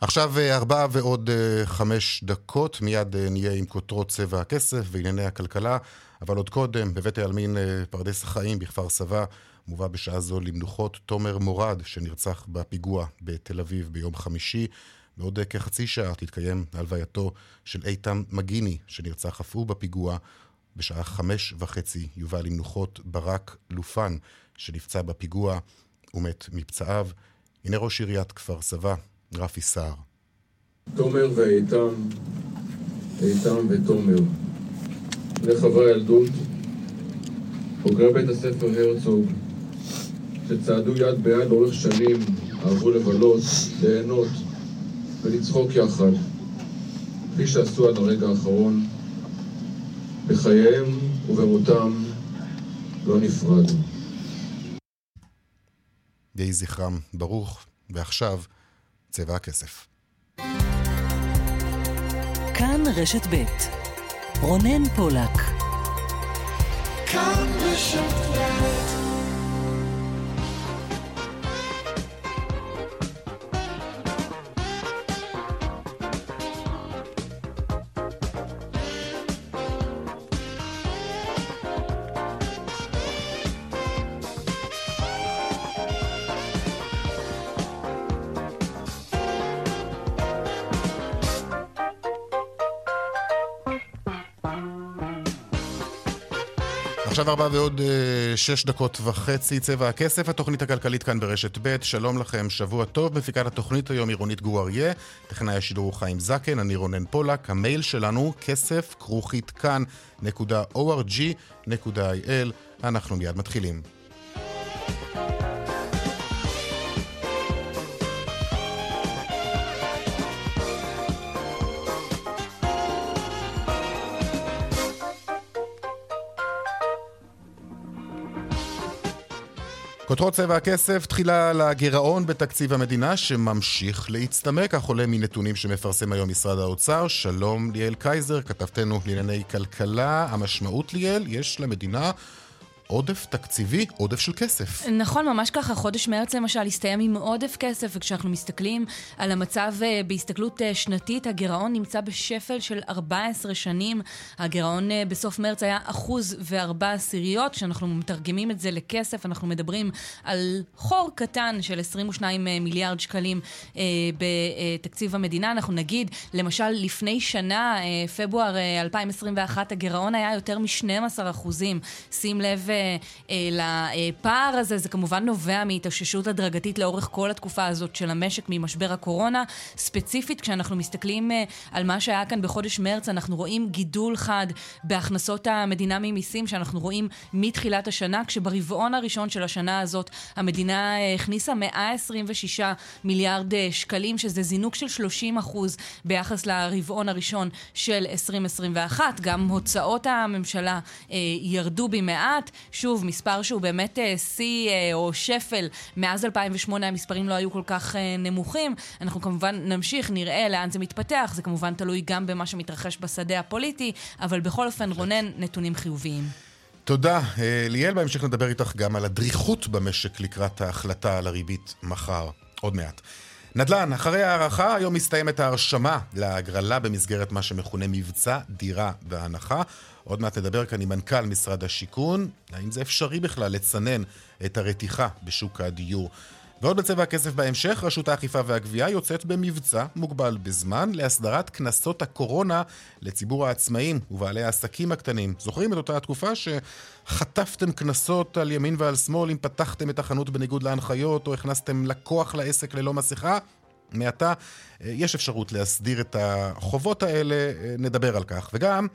עכשיו אה, ארבע ועוד אה, חמש דקות, מיד אה, נהיה עם כותרות צבע הכסף וענייני הכלכלה, אבל עוד קודם, בבית העלמין פרדס החיים בכפר סבא, מובא בשעה זו למנוחות תומר מורד, שנרצח בפיגוע בתל אביב ביום חמישי. בעוד כחצי שעה תתקיים הלווייתו של איתן מגיני, שנרצח אף הוא בפיגוע. בשעה חמש וחצי יובא למנוחות ברק לופן, שנפצע בפיגוע ומת מפצעיו. הנה ראש עיריית כפר סבא, רפי סער. תומר ואיתם, איתם ותומר, בני חברי הילדות, בוגרי בית הספר הרצוג, שצעדו יד ביד לאורך שנים, אהבו לבלות, ליהנות ולצחוק יחד, כפי שעשו עד הרגע האחרון. בחייהם ובמותם לא נפרדו. יהי זכרם ברוך, ועכשיו צבע הכסף. כאן רשת ב' רונן פולק. כאן רשת ב' עכשיו ארבע ועוד אה, שש דקות וחצי, צבע הכסף, התוכנית הכלכלית כאן ברשת ב', שלום לכם, שבוע טוב, מפיקת התוכנית היום עירונית גור אריה, טכנאי השידור הוא חיים זקן, אני רונן פולק, המייל שלנו כסף כרוכית כאן.org.il, אנחנו מיד מתחילים. כותרות צבע הכסף, תחילה לגירעון בתקציב המדינה שממשיך להצטמק, כך עולה מנתונים שמפרסם היום משרד האוצר. שלום ליאל קייזר, כתבתנו לענייני כלכלה. המשמעות ליאל, יש למדינה עודף תקציבי, עודף של כסף. נכון, ממש ככה. חודש מרץ למשל הסתיים עם עודף כסף, וכשאנחנו מסתכלים על המצב אה, בהסתכלות אה, שנתית, הגירעון נמצא בשפל של 14 שנים. הגירעון אה, בסוף מרץ היה אחוז וארבע עשיריות. כשאנחנו מתרגמים את זה לכסף, אנחנו מדברים על חור קטן של 22 מיליארד שקלים בתקציב המדינה. אנחנו נגיד, למשל, לפני שנה, פברואר 2021, הגירעון היה יותר מ-12 אחוזים. שים לב לפער הזה, זה כמובן נובע מהתאוששות הדרגתית לאורך כל התקופה הזאת של המשק ממשבר הקורונה. ספציפית, כשאנחנו מסתכלים אה, על מה שהיה כאן בחודש מרץ, אנחנו רואים גידול חד בהכנסות המדינה ממיסים, שאנחנו רואים מתחילת השנה, כשברבעון הראשון של השנה הזאת המדינה אה, הכניסה 126 מיליארד שקלים, שזה זינוק של 30 אחוז ביחס לרבעון הראשון של 2021. גם הוצאות הממשלה ירדו במעט. שוב, מספר שהוא באמת אה, שיא אה, או שפל. מאז 2008 המספרים לא היו כל כך אה, נמוכים. אנחנו כמובן נמשיך, נראה לאן זה מתפתח. זה כמובן תלוי גם במה שמתרחש בשדה הפוליטי, אבל בכל אופן, רונן, נתונים חיוביים. תודה. ליאל, בהמשך נדבר איתך גם על הדריכות במשק לקראת ההחלטה על הריבית מחר. עוד מעט. נדל"ן, אחרי ההערכה, היום מסתיימת ההרשמה להגרלה במסגרת מה שמכונה מבצע דירה בהנחה. עוד מעט נדבר כאן עם מנכ"ל משרד השיכון, האם זה אפשרי בכלל לצנן את הרתיחה בשוק הדיור. ועוד בצבע הכסף בהמשך, רשות האכיפה והגבייה יוצאת במבצע מוגבל בזמן להסדרת קנסות הקורונה לציבור העצמאים ובעלי העסקים הקטנים. זוכרים את אותה התקופה שחטפתם קנסות על ימין ועל שמאל אם פתחתם את החנות בניגוד להנחיות או הכנסתם לקוח לעסק ללא מסכה? מעתה אה, יש אפשרות להסדיר את החובות האלה, אה, נדבר על כך. וגם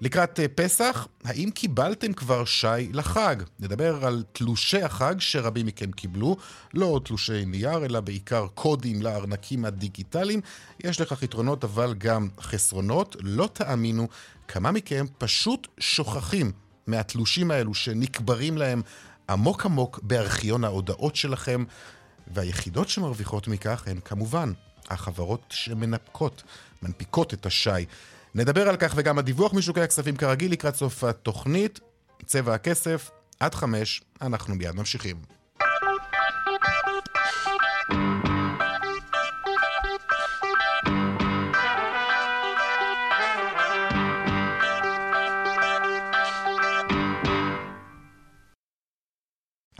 לקראת אה, פסח, האם קיבלתם כבר שי לחג? נדבר על תלושי החג שרבים מכם קיבלו, לא תלושי נייר, אלא בעיקר קודים לארנקים הדיגיטליים. יש לכך יתרונות אבל גם חסרונות. לא תאמינו כמה מכם פשוט שוכחים מהתלושים האלו שנקברים להם עמוק עמוק בארכיון ההודעות שלכם, והיחידות שמרוויחות מכך הן כמובן החברות שמנפקות, מנפיקות את השי. נדבר על כך וגם הדיווח משוקי הכספים כרגיל לקראת סוף התוכנית. צבע הכסף, עד חמש, אנחנו מיד ממשיכים.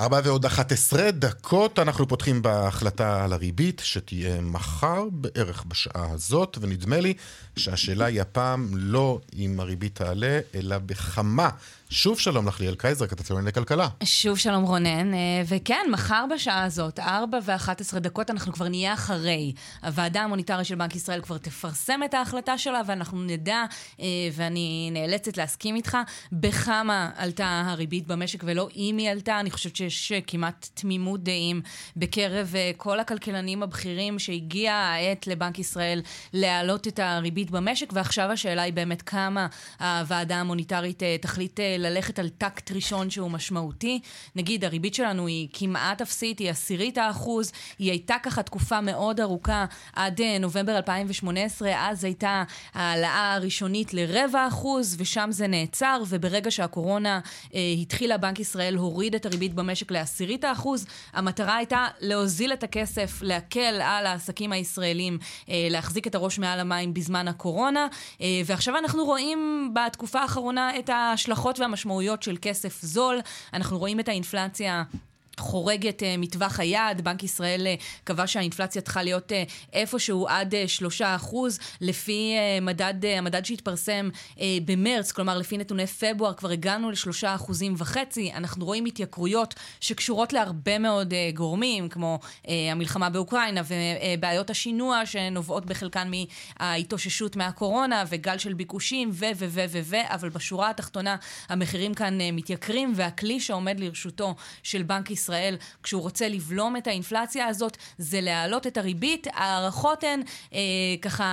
ארבע ועוד 11 דקות אנחנו פותחים בהחלטה על הריבית שתהיה מחר בערך בשעה הזאת, ונדמה לי שהשאלה היא הפעם לא אם הריבית תעלה, אלא בכמה שוב שלום לך ליאל קייזר, כתבת לנו לכלכלה. שוב שלום רונן, אה, וכן, מחר בשעה הזאת, 4 ו-11 דקות, אנחנו כבר נהיה אחרי. הוועדה המוניטרית של בנק ישראל כבר תפרסם את ההחלטה שלה, ואנחנו נדע, אה, ואני נאלצת להסכים איתך, בכמה עלתה הריבית במשק ולא אם היא עלתה. אני חושבת שיש כמעט תמימות דעים בקרב אה, כל הכלכלנים הבכירים שהגיעה העת לבנק ישראל להעלות את הריבית במשק, ועכשיו השאלה היא באמת כמה הוועדה המוניטרית תחליט ללכת על טקט ראשון שהוא משמעותי. נגיד, הריבית שלנו היא כמעט אפסית, היא עשירית האחוז, היא הייתה ככה תקופה מאוד ארוכה עד אה, נובמבר 2018, אז הייתה העלאה הראשונית לרבע אחוז, ושם זה נעצר, וברגע שהקורונה אה, התחילה, בנק ישראל הוריד את הריבית במשק לעשירית האחוז. המטרה הייתה להוזיל את הכסף, להקל על העסקים הישראלים, אה, להחזיק את הראש מעל המים בזמן הקורונה, אה, ועכשיו אנחנו רואים בתקופה האחרונה את ההשלכות והמשמעויות של כסף זול. אנחנו רואים את האינפלציה חורגת uh, מטווח היעד, בנק ישראל uh, קבע שהאינפלציה צריכה להיות uh, איפשהו עד שלושה אחוז, לפי מדד, המדד שהתפרסם במרץ, כלומר לפי נתוני פברואר כבר הגענו לשלושה אחוזים וחצי, אנחנו רואים התייקרויות שקשורות להרבה מאוד גורמים, כמו המלחמה באוקראינה ובעיות השינוע שנובעות בחלקן מההתאוששות מהקורונה וגל של ביקושים ו ו ו ו ו. אבל בשורה התחתונה המחירים כאן מתייקרים והכלי שעומד לרשותו של בנק ישראל ישראל כשהוא רוצה לבלום את האינפלציה הזאת, זה להעלות את הריבית. ההערכות הן אה, ככה,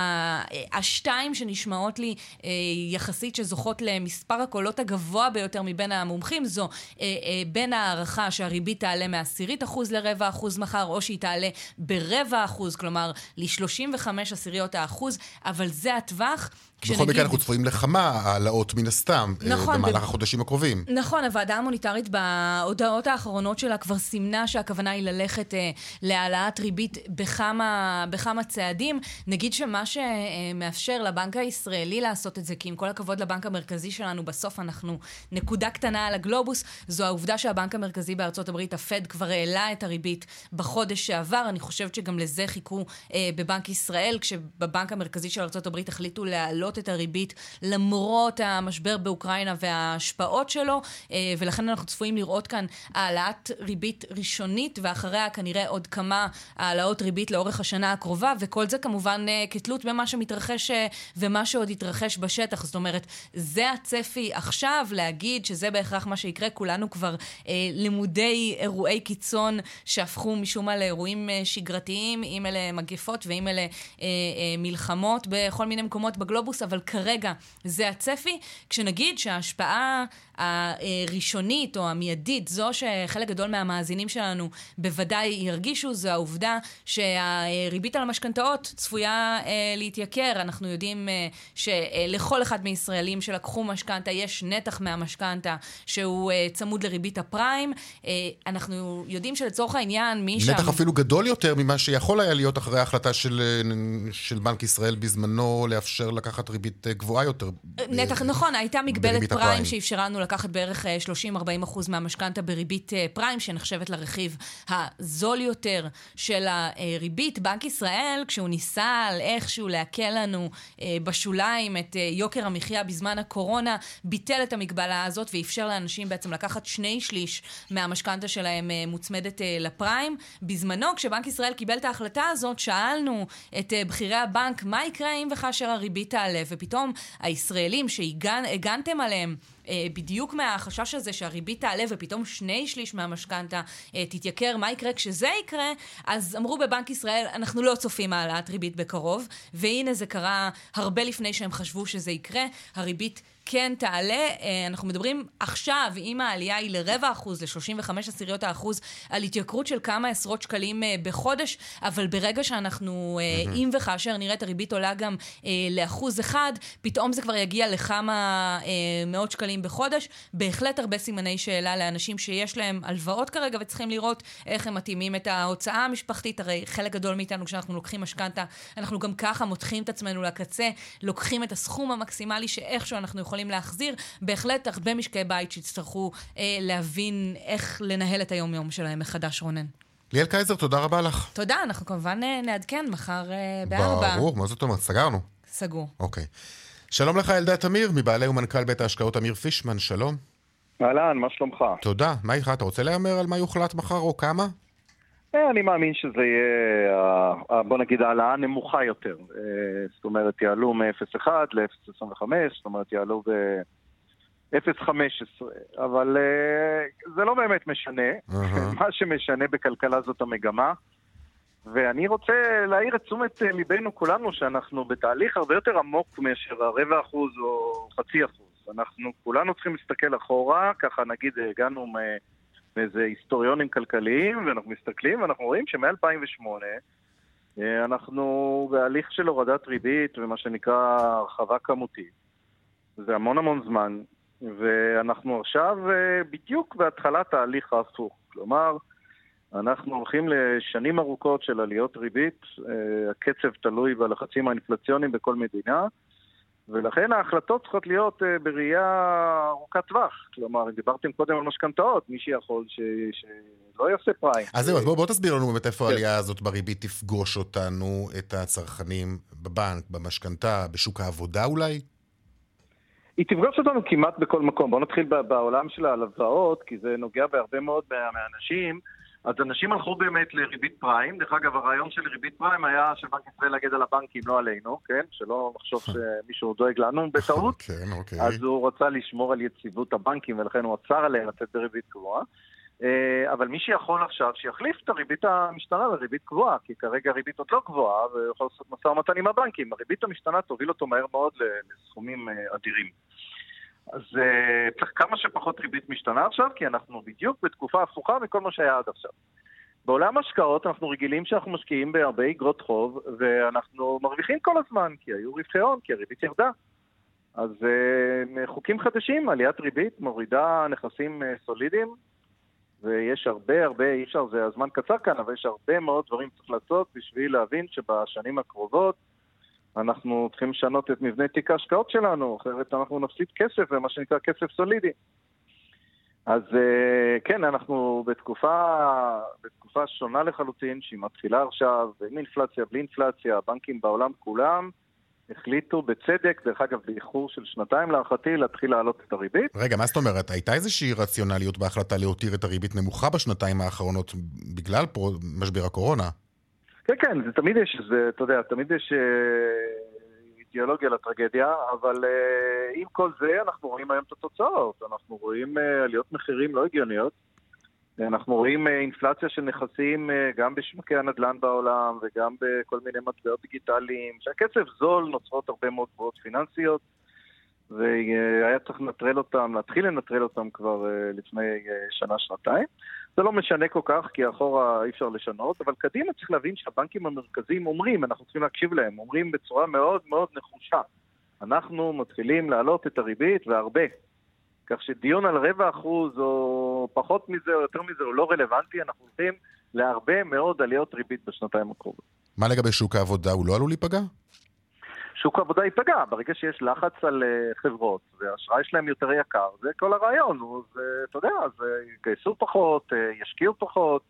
אה, השתיים שנשמעות לי אה, יחסית שזוכות למספר הקולות הגבוה ביותר מבין המומחים, זו אה, אה, בין הערכה שהריבית תעלה מעשירית אחוז לרבע אחוז מחר, או שהיא תעלה ברבע אחוז, כלומר ל-35 עשיריות האחוז, אבל זה הטווח. בכל מקרה אנחנו צפויים לכמה העלאות מן הסתם, אה, נכון, במהלך ב... החודשים הקרובים. נכון, הוועדה המוניטרית בהודעות האחרונות שלה כבר סימנה שהכוונה היא ללכת אה, להעלאת ריבית בכמה, בכמה צעדים. נגיד שמה שמאפשר לבנק הישראלי לעשות את זה, כי עם כל הכבוד לבנק המרכזי שלנו, בסוף אנחנו נקודה קטנה על הגלובוס, זו העובדה שהבנק המרכזי בארצות הברית, הפד, כבר העלה את הריבית בחודש שעבר. אני חושבת שגם לזה חיכו אה, בבנק ישראל, כשבבנק המרכזי של ארצות הברית החליטו להעלות להעלות את הריבית למרות המשבר באוקראינה וההשפעות שלו, אה, ולכן אנחנו צפויים לראות כאן העלאת ריבית ראשונית, ואחריה כנראה עוד כמה העלאות ריבית לאורך השנה הקרובה, וכל זה כמובן אה, כתלות במה שמתרחש אה, ומה שעוד יתרחש בשטח. זאת אומרת, זה הצפי עכשיו, להגיד שזה בהכרח מה שיקרה, כולנו כבר אה, לימודי אירועי קיצון שהפכו משום מה לאירועים אה, שגרתיים, אם אלה מגפות ואם אלה אה, אה, מלחמות בכל מיני מקומות בגלובוס, אבל כרגע זה הצפי. כשנגיד שההשפעה הראשונית או המיידית, זו שחלק גדול מהמאזינים שלנו בוודאי ירגישו, זו העובדה שהריבית על המשכנתאות צפויה אה, להתייקר. אנחנו יודעים אה, שלכל אחד מישראלים שלקחו משכנתה יש נתח מהמשכנתה שהוא אה, צמוד לריבית הפריים. אנחנו יודעים שלצורך העניין, מי שם... נתח אפילו גדול יותר ממה שיכול היה להיות אחרי ההחלטה של, של בנק ישראל בזמנו לאפשר לקחת ריבית גבוהה יותר. נתח, ב... נכון, הייתה מגבלת פריים, פריים שאפשרה לנו לקחת בערך 30-40 אה, אחוז מהמשכנתה בריבית אה, פריים, שנחשבת לרכיב הזול יותר של הריבית. בנק ישראל, כשהוא ניסה על איכשהו להקל לנו אה, בשוליים את יוקר המחיה בזמן הקורונה, ביטל את המגבלה הזאת ואפשר לאנשים בעצם לקחת שני שליש מהמשכנתה שלהם מוצמדת לפריים. בזמנו, כשבנק ישראל קיבל את ההחלטה הזאת, שאלנו את בכירי הבנק, מה יקרה אם וכאשר הריבית תעלה? ופתאום הישראלים שהגנתם עליהם בדיוק מהחשש הזה שהריבית תעלה ופתאום שני שליש מהמשכנתה אה, תתייקר, מה יקרה כשזה יקרה? אז אמרו בבנק ישראל, אנחנו לא צופים העלאת ריבית בקרוב, והנה זה קרה הרבה לפני שהם חשבו שזה יקרה. הריבית כן תעלה. אה, אנחנו מדברים עכשיו, אם העלייה היא לרבע אחוז, ל-35 עשיריות האחוז, על התייקרות של כמה עשרות שקלים אה, בחודש, אבל ברגע שאנחנו, mm-hmm. אם וכאשר נראה את הריבית עולה גם לאחוז אחד, פתאום זה כבר יגיע לכמה מאות שקלים בחודש. בהחלט הרבה סימני שאלה לאנשים שיש להם הלוואות כרגע וצריכים לראות איך הם מתאימים את ההוצאה המשפחתית. הרי חלק גדול מאיתנו, כשאנחנו לוקחים משכנתה, אנחנו גם ככה מותחים את עצמנו לקצה, לוקחים את הסכום המקסימלי שאיכשהו אנחנו יכולים... יכולים להחזיר. בהחלט הרבה משקי בית שיצטרכו אה, להבין איך לנהל את היום-יום שלהם מחדש, רונן. ליאל קייזר, תודה רבה לך. תודה, אנחנו כמובן אה, נעדכן מחר אה, בארבע. ברור, מה זאת אומרת? סגרנו. סגור. אוקיי. שלום לך, אלדד תמיר, מבעלי ומנכ"ל בית ההשקעות אמיר פישמן, שלום. אהלן, מה שלומך? תודה. מה איתך? אתה רוצה להמר על מה יוחלט מחר או כמה? אה, אני מאמין שזה יהיה, אה, אה, בוא נגיד, העלאה נמוכה יותר. זאת אומרת, יעלו מ-0.1 ל-0.25, זאת אומרת, יעלו ב-0.15. אבל זה לא באמת משנה. מה שמשנה בכלכלה זאת המגמה. ואני רוצה להעיר את תשומת ליבנו כולנו שאנחנו בתהליך הרבה יותר עמוק מאשר הרבע אחוז או חצי אחוז. אנחנו כולנו צריכים להסתכל אחורה, ככה נגיד הגענו מאיזה היסטוריונים כלכליים, ואנחנו מסתכלים ואנחנו רואים שמ-2008 אה, אנחנו בהליך של הורדת ריבית ומה שנקרא הרחבה כמותית. זה המון המון זמן, ואנחנו עכשיו אה, בדיוק בהתחלת ההליך ההפוך. כלומר, אנחנו הולכים לשנים ארוכות של עליות ריבית, אה, הקצב תלוי בלחצים האינפלציוניים בכל מדינה, ולכן ההחלטות צריכות להיות uh, בראייה ארוכת טווח. כלומר, דיברתם קודם על משכנתאות, מי שיכול ש... שלא יעשה פריים. אז זהו, אז בוא, בוא תסביר לנו באמת איפה כן. העלייה הזאת בריבית תפגוש אותנו, את הצרכנים, בבנק, במשכנתה, בשוק העבודה אולי? היא תפגוש אותנו כמעט בכל מקום. בואו נתחיל בעולם של ההלוואות, כי זה נוגע בהרבה מאוד מהאנשים. אז אנשים הלכו באמת לריבית פריים. דרך אגב, הרעיון של ריבית פריים היה שבנק ישראל להגד על הבנקים, לא עלינו, כן? שלא נחשוב שמישהו דואג לנו בטעות. כן, אוקיי. אז הוא רצה לשמור על יציבות הבנקים, ולכן הוא עצר עליהם לצאת בריבית גבוהה. אה, אבל מי שיכול עכשיו, שיחליף את הריבית המשתנה לריבית קבועה, כי כרגע הריבית עוד לא גבוהה, ויכול לעשות משא ומתן עם הבנקים. הריבית המשתנה תוביל אותו מהר מאוד לסכומים אה, אדירים. אז uh, צריך כמה שפחות ריבית משתנה עכשיו, כי אנחנו בדיוק בתקופה הפוכה מכל מה שהיה עד עכשיו. בעולם השקעות אנחנו רגילים שאנחנו משקיעים בהרבה אגרות חוב, ואנחנו מרוויחים כל הזמן, כי היו רווחי הון, כי הריבית ירדה. אז uh, חוקים חדשים, עליית ריבית, מורידה נכסים uh, סולידיים, ויש הרבה הרבה, אי אפשר, זה הזמן קצר כאן, אבל יש הרבה מאוד דברים שצריך לעשות בשביל להבין שבשנים הקרובות אנחנו צריכים לשנות את מבנה תיק ההשקעות שלנו, אחרת אנחנו נפסיד כסף, ומה שנקרא כסף סולידי. אז אה, כן, אנחנו בתקופה, בתקופה שונה לחלוטין, שהיא מתחילה עכשיו, עם אינפלציה, בלי אינפלציה, הבנקים בעולם כולם החליטו בצדק, דרך אגב, באיחור של שנתיים להערכתי, להתחיל להעלות את הריבית. רגע, מה זאת אומרת? הייתה איזושהי רציונליות בהחלטה להותיר את הריבית נמוכה בשנתיים האחרונות בגלל. משבר הקורונה? כן, כן, זה תמיד יש, זה, אתה יודע, תמיד יש אה, אידיאולוגיה לטרגדיה, אבל אה, עם כל זה אנחנו רואים היום את התוצאות. אנחנו רואים אה, עליות מחירים לא הגיוניות. אנחנו רואים אינפלציה של נכסים גם בשוקי הנדל"ן בעולם וגם בכל מיני מטבעות דיגיטליים. שהקצב זול נוצרות הרבה מאוד גבוהות פיננסיות, והיה צריך לנטרל אותם, להתחיל לנטרל אותם כבר לפני שנה-שנתיים. זה לא משנה כל כך, כי אחורה אי אפשר לשנות, אבל קדימה צריך להבין שהבנקים המרכזיים אומרים, אנחנו צריכים להקשיב להם, אומרים בצורה מאוד מאוד נחושה, אנחנו מתחילים להעלות את הריבית והרבה. כך שדיון על רבע אחוז או פחות מזה או יותר מזה הוא לא רלוונטי, אנחנו הולכים להרבה מאוד עליות ריבית בשנתיים הקרובות. מה לגבי שוק העבודה, הוא לא עלול להיפגע? שוק העבודה ייפגע. ברגע שיש לחץ על uh, חברות והאשראי שלהם יותר יקר, זה כל הרעיון. אז אתה יודע, אז יגייסו פחות, uh, ישקיעו פחות.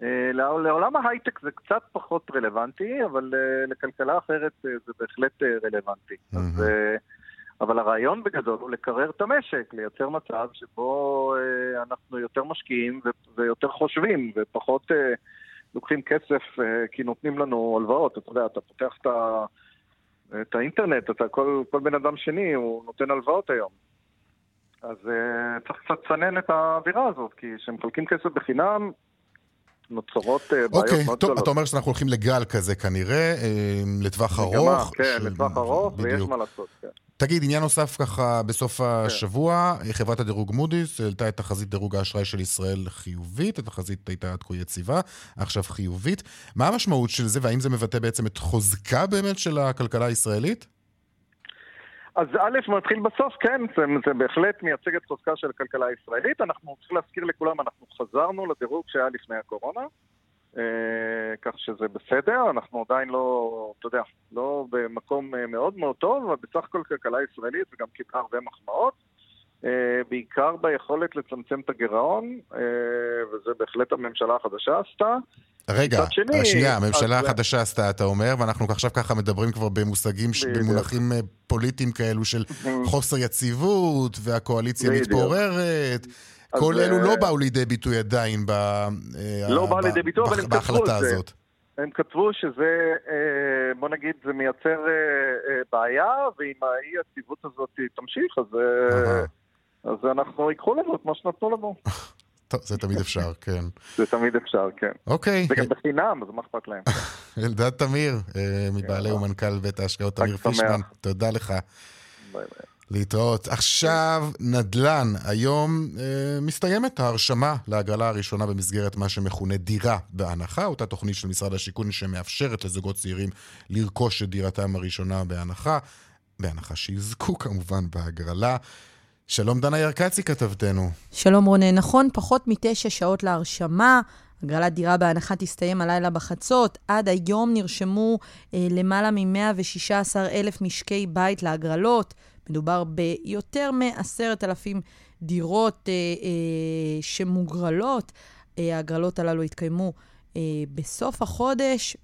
Uh, לעולם ההייטק זה קצת פחות רלוונטי, אבל לכלכלה אחרת זה בהחלט רלוונטי. Mm-hmm. אז, אבל הרעיון בגדול הוא לקרר את המשק, לייצר מצב שבו אנחנו יותר משקיעים ויותר חושבים, ופחות לוקחים כסף כי נותנים לנו הלוואות. אתה יודע, אתה פותח את ה... את האינטרנט, אתה, כל, כל בן אדם שני הוא נותן הלוואות היום. אז uh, צריך קצת לצנן את האווירה הזאת, כי כשמחלקים כסף בחינם, נוצרות uh, בעיות okay, מאוד טוב, גדולות. אתה אומר שאנחנו הולכים לגל כזה כנראה, uh, לטווח ארוך. כן. לטווח ארוך. ויש מה לעשות, כן. תגיד, עניין נוסף ככה בסוף כן. השבוע, חברת הדירוג מודי'ס העלתה את תחזית דירוג האשראי של ישראל חיובית, התחזית הייתה עד כה יציבה, עכשיו חיובית. מה המשמעות של זה, והאם זה מבטא בעצם את חוזקה באמת של הכלכלה הישראלית? אז א', נתחיל בסוף, כן, זה, זה בהחלט מייצג את חוזקה של הכלכלה הישראלית. אנחנו צריכים להזכיר לכולם, אנחנו חזרנו לדירוג שהיה לפני הקורונה. כך שזה בסדר, אנחנו עדיין לא, אתה יודע, לא במקום מאוד מאוד טוב, אבל בסך הכל כלכלה ישראלית וגם קיבלה הרבה מחמאות. בעיקר ביכולת לצמצם את הגירעון, וזה בהחלט הממשלה החדשה עשתה. רגע, שני, שנייה, הממשלה אז... החדשה עשתה, אתה אומר, ואנחנו עכשיו ככה מדברים כבר במושגים, במונחים פוליטיים כאלו של חוסר יציבות, והקואליציה מתפוררת. כל אלו לא באו לידי ביטוי עדיין לא באו לידי ביטוי, אבל הם כתבו את זה. הם כתבו שזה, בוא נגיד, זה מייצר בעיה, ואם האי-יציבות הזאת תמשיך, אז... אז אנחנו ייקחו לנו את מה שנתנו לנו. טוב, זה תמיד אפשר, כן. זה תמיד אפשר, כן. אוקיי. זה גם בחינם, אז מה אכפת להם? אלדד תמיר, מבעלי ומנכ"ל בית ההשקעות תמיר פישמן, תודה לך. ביי ביי. להתראות. עכשיו, נדל"ן. היום אה, מסתיימת ההרשמה להגרלה הראשונה במסגרת מה שמכונה דירה בהנחה, אותה תוכנית של משרד השיכון שמאפשרת לזוגות צעירים לרכוש את דירתם הראשונה בהנחה, בהנחה שיזכו כמובן בהגרלה. שלום דנה ירקצי כתבתנו. שלום רונן, נכון, פחות מתשע שעות להרשמה. הגרלת דירה בהנחה תסתיים הלילה בחצות. עד היום נרשמו אה, למעלה מ-116 אלף משקי בית להגרלות. מדובר ביותר מ-10,000 דירות אה, אה, שמוגרלות. אה, ההגרלות הללו התקיימו אה, בסוף החודש.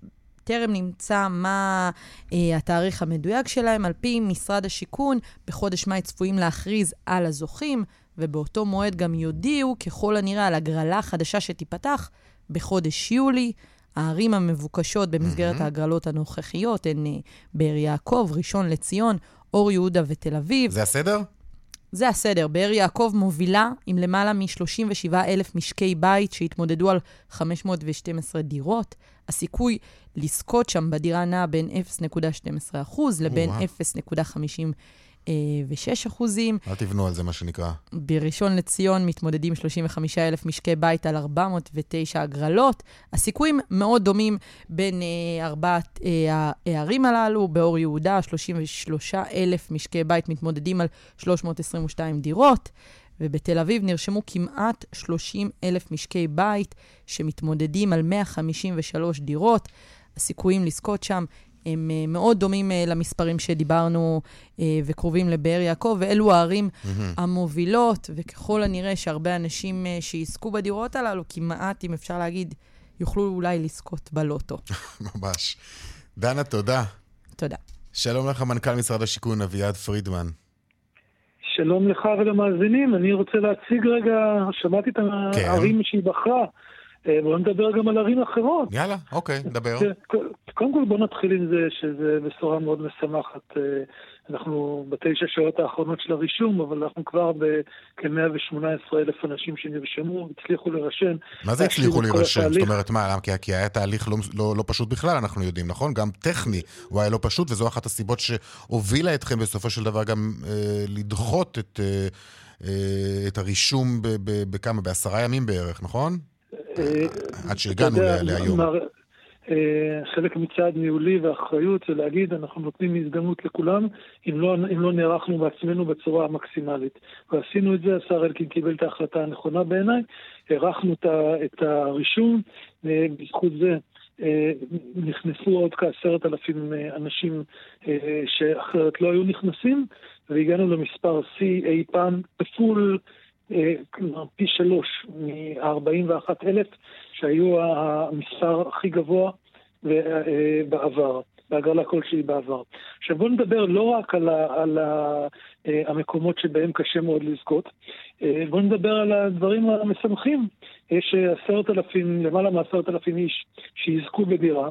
טרם נמצא מה אה, התאריך המדויק שלהם. על פי משרד השיכון, בחודש מאי צפויים להכריז על הזוכים, ובאותו מועד גם יודיעו, ככל הנראה, על הגרלה חדשה שתיפתח בחודש יולי. הערים המבוקשות במסגרת mm-hmm. ההגרלות הנוכחיות הן אה, באר יעקב, ראשון לציון, אור יהודה ותל אביב. זה הסדר? זה הסדר. באר יעקב מובילה עם למעלה מ-37 אלף משקי בית שהתמודדו על 512 דירות. הסיכוי לזכות שם בדירה נע בין 0.12% לבין 0.50%. ו-6 אחוזים. אל תבנו על זה, מה שנקרא. בראשון לציון מתמודדים 35 אלף משקי בית על 409 הגרלות. הסיכויים מאוד דומים בין אה, ארבעת אה, הערים הללו. באור יהודה, 33 אלף משקי בית מתמודדים על 322 דירות. ובתל אביב נרשמו כמעט 30 אלף משקי בית שמתמודדים על 153 דירות. הסיכויים לזכות שם הם אה, מאוד דומים אה, למספרים שדיברנו אה, וקרובים לבאר יעקב, ואלו הערים mm-hmm. המובילות, וככל הנראה שהרבה אנשים שיזכו בדירות הללו, כמעט, אם אפשר להגיד, יוכלו אולי לזכות בלוטו. ממש. דנה, תודה. תודה. שלום לך, מנכ"ל משרד השיכון אביעד פרידמן. שלום לך ולמאזינים, אני רוצה להציג רגע, שמעתי את כן. הערים כן. שהיא בחרה. אה, בואו נדבר גם על ערים אחרות. יאללה, אוקיי, נדבר. קודם כל בואו נתחיל עם זה שזו בשורה מאוד משמחת. אה, אנחנו בתשע שעות האחרונות של הרישום, אבל אנחנו כבר בכ-118 אלף אנשים שנרשמו, הצליחו להירשם. מה זה הצליחו להירשם? זאת אומרת, מה, כי, כי היה תהליך לא, לא, לא פשוט בכלל, אנחנו יודעים, נכון? גם טכני, הוא היה לא פשוט, וזו אחת הסיבות שהובילה אתכם בסופו של דבר גם אה, לדחות את, אה, אה, את הרישום בכמה? בעשרה ימים בערך, נכון? עד שהגענו להיום. אה, חלק מצעד ניהולי ואחריות זה להגיד, אנחנו נותנים הזדמנות לכולם, אם לא, אם לא נערכנו בעצמנו בצורה המקסימלית. ועשינו את זה, השר אלקין קיבל את ההחלטה הנכונה בעיניי, הארכנו את הרישום, אה, בזכות זה אה, נכנסו עוד כעשרת אלפים אנשים שאחרת לא היו נכנסים, והגענו למספר שיא אי פעם כפול כלומר פי שלוש מ-41 אלף שהיו המספר הכי גבוה אה, בעבר, בהגרלה כלשהי בעבר. עכשיו בואו נדבר לא רק על, ה, על ה, אה, המקומות שבהם קשה מאוד לזכות, אה, בואו נדבר על הדברים המשמחים. יש עשרת אלפים, למעלה מעשרת אלפים איש שיזכו בדירה.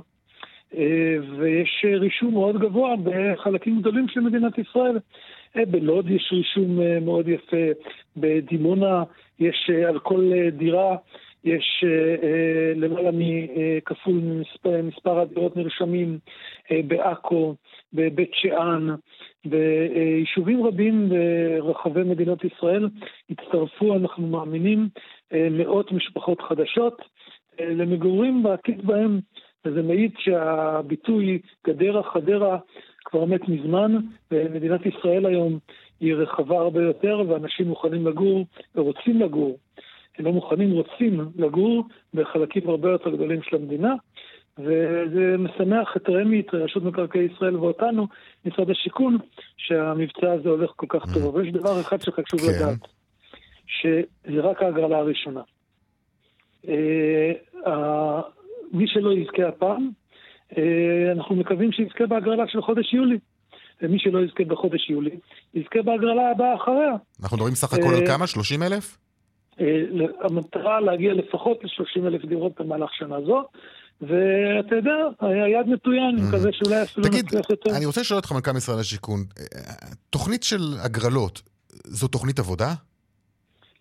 ויש רישום מאוד גבוה בחלקים גדולים של מדינת ישראל. בלוד יש רישום מאוד יפה, בדימונה יש על כל דירה יש אה, למעלה מכפול מספר, מספר הדירות נרשמים אה, בעכו, בבית שאן, ביישובים רבים ברחבי מדינת ישראל. הצטרפו, אנחנו מאמינים, אה, מאות משפחות חדשות אה, למגורים בעתיד בהם, וזה מעיד שהביטוי גדרה חדרה כבר מת מזמן, ומדינת ישראל היום היא רחבה הרבה יותר, ואנשים מוכנים לגור ורוצים לגור הם לא מוכנים, רוצים לגור בחלקים הרבה יותר גדולים של המדינה, וזה משמח את רמ"י, את רשות מקרקעי ישראל ואותנו, משרד השיכון, שהמבצע הזה הולך כל כך טוב. אבל יש דבר אחד שחשוב כן. לדעת, שזה רק ההגרלה הראשונה. אה, מי שלא יזכה הפעם, אנחנו מקווים שיזכה בהגרלה של חודש יולי. ומי שלא יזכה בחודש יולי, יזכה בהגרלה הבאה אחריה. אנחנו מדברים סך הכל על אה, כמה? 30 אלף? אה, המטרה להגיע לפחות ל-30 אלף דירות במהלך שנה זו, ואתה יודע, היד נטויה, אני מקווה שאולי אפילו תגיד, נצליח יותר. אני רוצה לשאול אותך, מנכ"ל משרד השיכון, אה, תוכנית של הגרלות, זו תוכנית עבודה?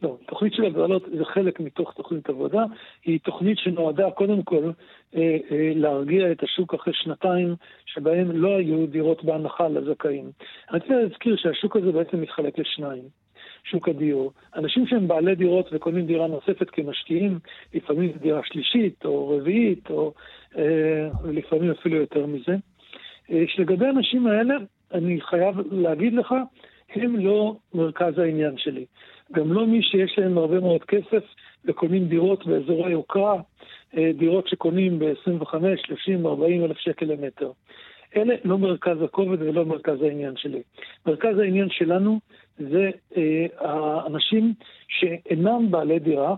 לא, תוכנית של הגרלות זה חלק מתוך תוכנית עבודה, היא תוכנית שנועדה קודם כל אה, אה, להרגיע את השוק אחרי שנתיים שבהם לא היו דירות בהנחה לזכאים. אני רוצה להזכיר שהשוק הזה בעצם מתחלק לשניים. שוק הדיור. אנשים שהם בעלי דירות וקונים דירה נוספת כמשקיעים, לפעמים זו דירה שלישית או רביעית, או אה, לפעמים אפילו יותר מזה. אה, שלגבי האנשים האלה, אני חייב להגיד לך, הם לא מרכז העניין שלי. גם לא מי שיש להם הרבה מאוד כסף וקונים דירות באזורי יוקרה, אה, דירות שקונים ב-25, 30, 40 אלף שקל למטר. אלה לא מרכז הכובד ולא מרכז העניין שלי. מרכז העניין שלנו זה אה, האנשים שאינם בעלי דירה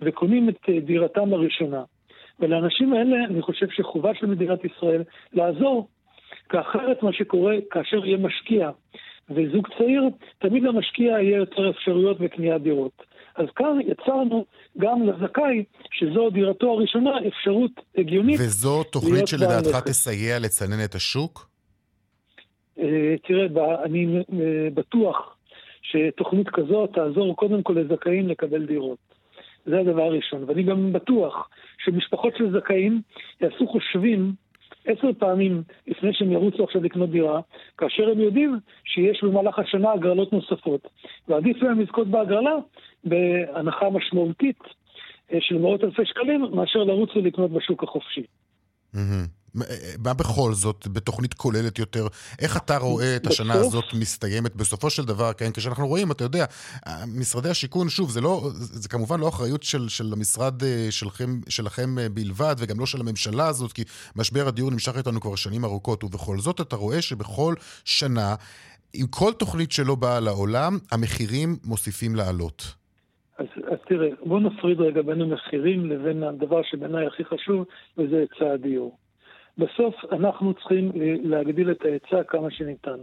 וקונים את אה, דירתם הראשונה. ולאנשים האלה אני חושב שחובה של מדינת ישראל לעזור, כי אחרת מה שקורה כאשר יהיה משקיע וזוג צעיר, תמיד למשקיע יהיה יותר אפשרויות בקניית דירות. אז כאן יצרנו גם לזכאי, שזו דירתו הראשונה, אפשרות הגיונית. וזו תוכנית שלדעתך. תסייע לצנן את השוק? אה, תראה, אני אה, בטוח שתוכנית כזאת תעזור קודם כל לזכאים לקבל דירות. זה הדבר הראשון. ואני גם בטוח שמשפחות של זכאים יעשו חושבים עשר פעמים לפני שהם ירוצו עכשיו לקנות דירה, כאשר הם יודעים שיש במהלך השנה הגרלות נוספות. ועדיף להם לזכות בהגרלה בהנחה משמעותית אה, של מאות אלפי שקלים, מאשר לרוץ ולקנות בשוק החופשי. מהמם. מה בכל זאת, בתוכנית כוללת יותר, איך אתה רואה את השנה? הזאת מסתיימת בסופו של דבר, כן, כשאנחנו רואים, אתה יודע, משרדי השיכון, שוב, זה לא, זה כמובן לא אחריות של, של המשרד אה, שלכם, שלכם אה, בלבד, וגם לא של הממשלה הזאת, כי משבר הדיור נמשך איתנו כבר שנים ארוכות, ובכל זאת אתה רואה שבכל שנה, עם כל תוכנית שלא באה לעולם, המחירים מוסיפים לעלות. אז, אז תראה, בוא נפריד רגע בין המחירים לבין הדבר שבעיניי הכי חשוב, וזה היצע הדיור. בסוף אנחנו צריכים להגדיל את ההיצע כמה שניתן.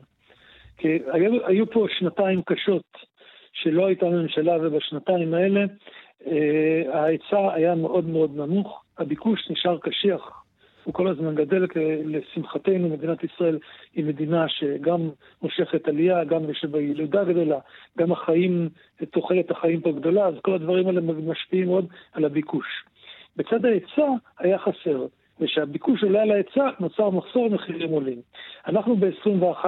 כי היו, היו פה שנתיים קשות שלא הייתה ממשלה, ובשנתיים האלה אה, ההיצע היה מאוד מאוד נמוך, הביקוש נשאר קשיח. הוא כל הזמן גדל, לשמחתנו מדינת ישראל היא מדינה שגם מושכת עלייה, גם יש בה ילודה גדולה, גם החיים, תוחלת החיים פה גדולה, אז כל הדברים האלה משפיעים מאוד על הביקוש. בצד ההיצע היה חסר, וכשהביקוש עולה על ההיצע נוצר מחסור מחירים עולים. אנחנו ב-21,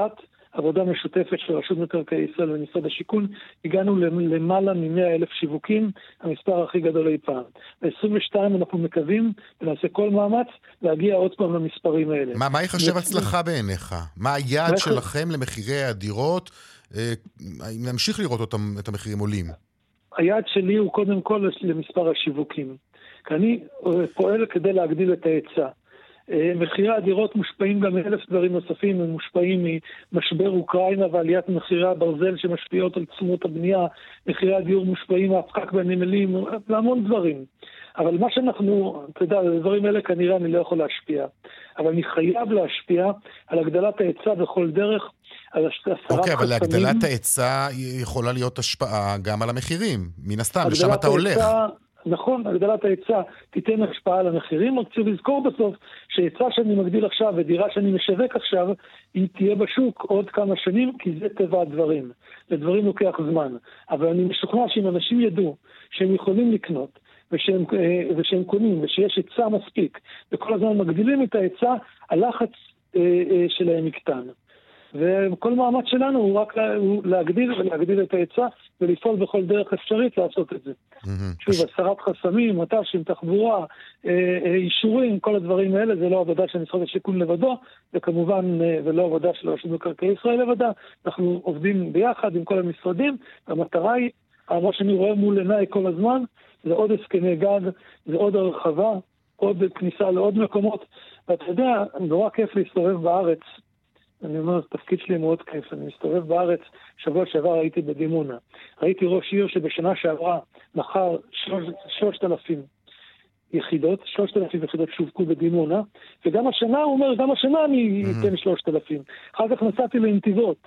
עבודה משותפת של רשות מקרקעי ישראל ומשרד השיכון, הגענו למעלה מ-100 אלף שיווקים, המספר הכי גדול אי פעם. ב-22 אנחנו מקווים ונעשה כל מאמץ להגיע עוד פעם למספרים האלה. מה, מה ייחשב הצלחה בעיניך? מה היעד שלכם למחירי הדירות? אה, אם נמשיך לראות אותם, את המחירים עולים. היעד שלי הוא קודם כל למספר השיווקים. כי אני פועל כדי להגדיל את ההיצע. מחירי הדירות מושפעים גם מאלף דברים נוספים, הם מושפעים ממשבר אוקראינה ועליית מחירי הברזל שמשפיעות על תשומות הבנייה, מחירי הדיור מושפעים מהפקק בנמלים, והמון דברים. אבל מה שאנחנו, אתה יודע, הדברים האלה כנראה אני לא יכול להשפיע. אבל אני חייב להשפיע על הגדלת ההיצע בכל דרך, על הסרת חסמים. אוקיי, אבל להגדלת ההיצע יכולה להיות השפעה גם על המחירים, מן הסתם, לשם אתה הולך. נכון, הגדלת ההיצע תיתן השפעה על המחירים, רק צריך לזכור בסוף שהיצע שאני מגדיל עכשיו ודירה שאני משווק עכשיו, היא תהיה בשוק עוד כמה שנים, כי זה טבע הדברים. לדברים לוקח זמן. אבל אני משוכנע שאם אנשים ידעו שהם יכולים לקנות, ושהם, ושהם קונים, ושיש היצע מספיק, וכל הזמן מגדילים את ההיצע, הלחץ שלהם יקטן. וכל מאמץ שלנו הוא רק להגדיל ולהגדיל את ההיצע ולפעול בכל דרך אפשרית לעשות את זה. שוב, הסרת חסמים, מט"שים, תחבורה, אישורים, כל הדברים האלה, זה לא עבודה של משרד השיכון לבדו, וכמובן, ולא עבודה של רשות מקרקעי ישראל לבדה. אנחנו עובדים ביחד עם כל המשרדים, והמטרה היא מה שאני רואה מול עיניי כל הזמן זה עוד הסכמי גג, זה עוד הרחבה, עוד כניסה לעוד מקומות. ואתה יודע, נורא כיף להסתובב בארץ. אני אומר, התפקיד שלי מאוד כיף. אני מסתובב בארץ, שבוע שעבר הייתי בדימונה. ראיתי ראש עיר שבשנה שעברה מכר שלושת אלפים יחידות, שלושת אלפים יחידות שווקו בדימונה, וגם השנה, הוא אומר, גם השנה אני אתן שלושת אלפים. אחר כך נסעתי לנתיבות.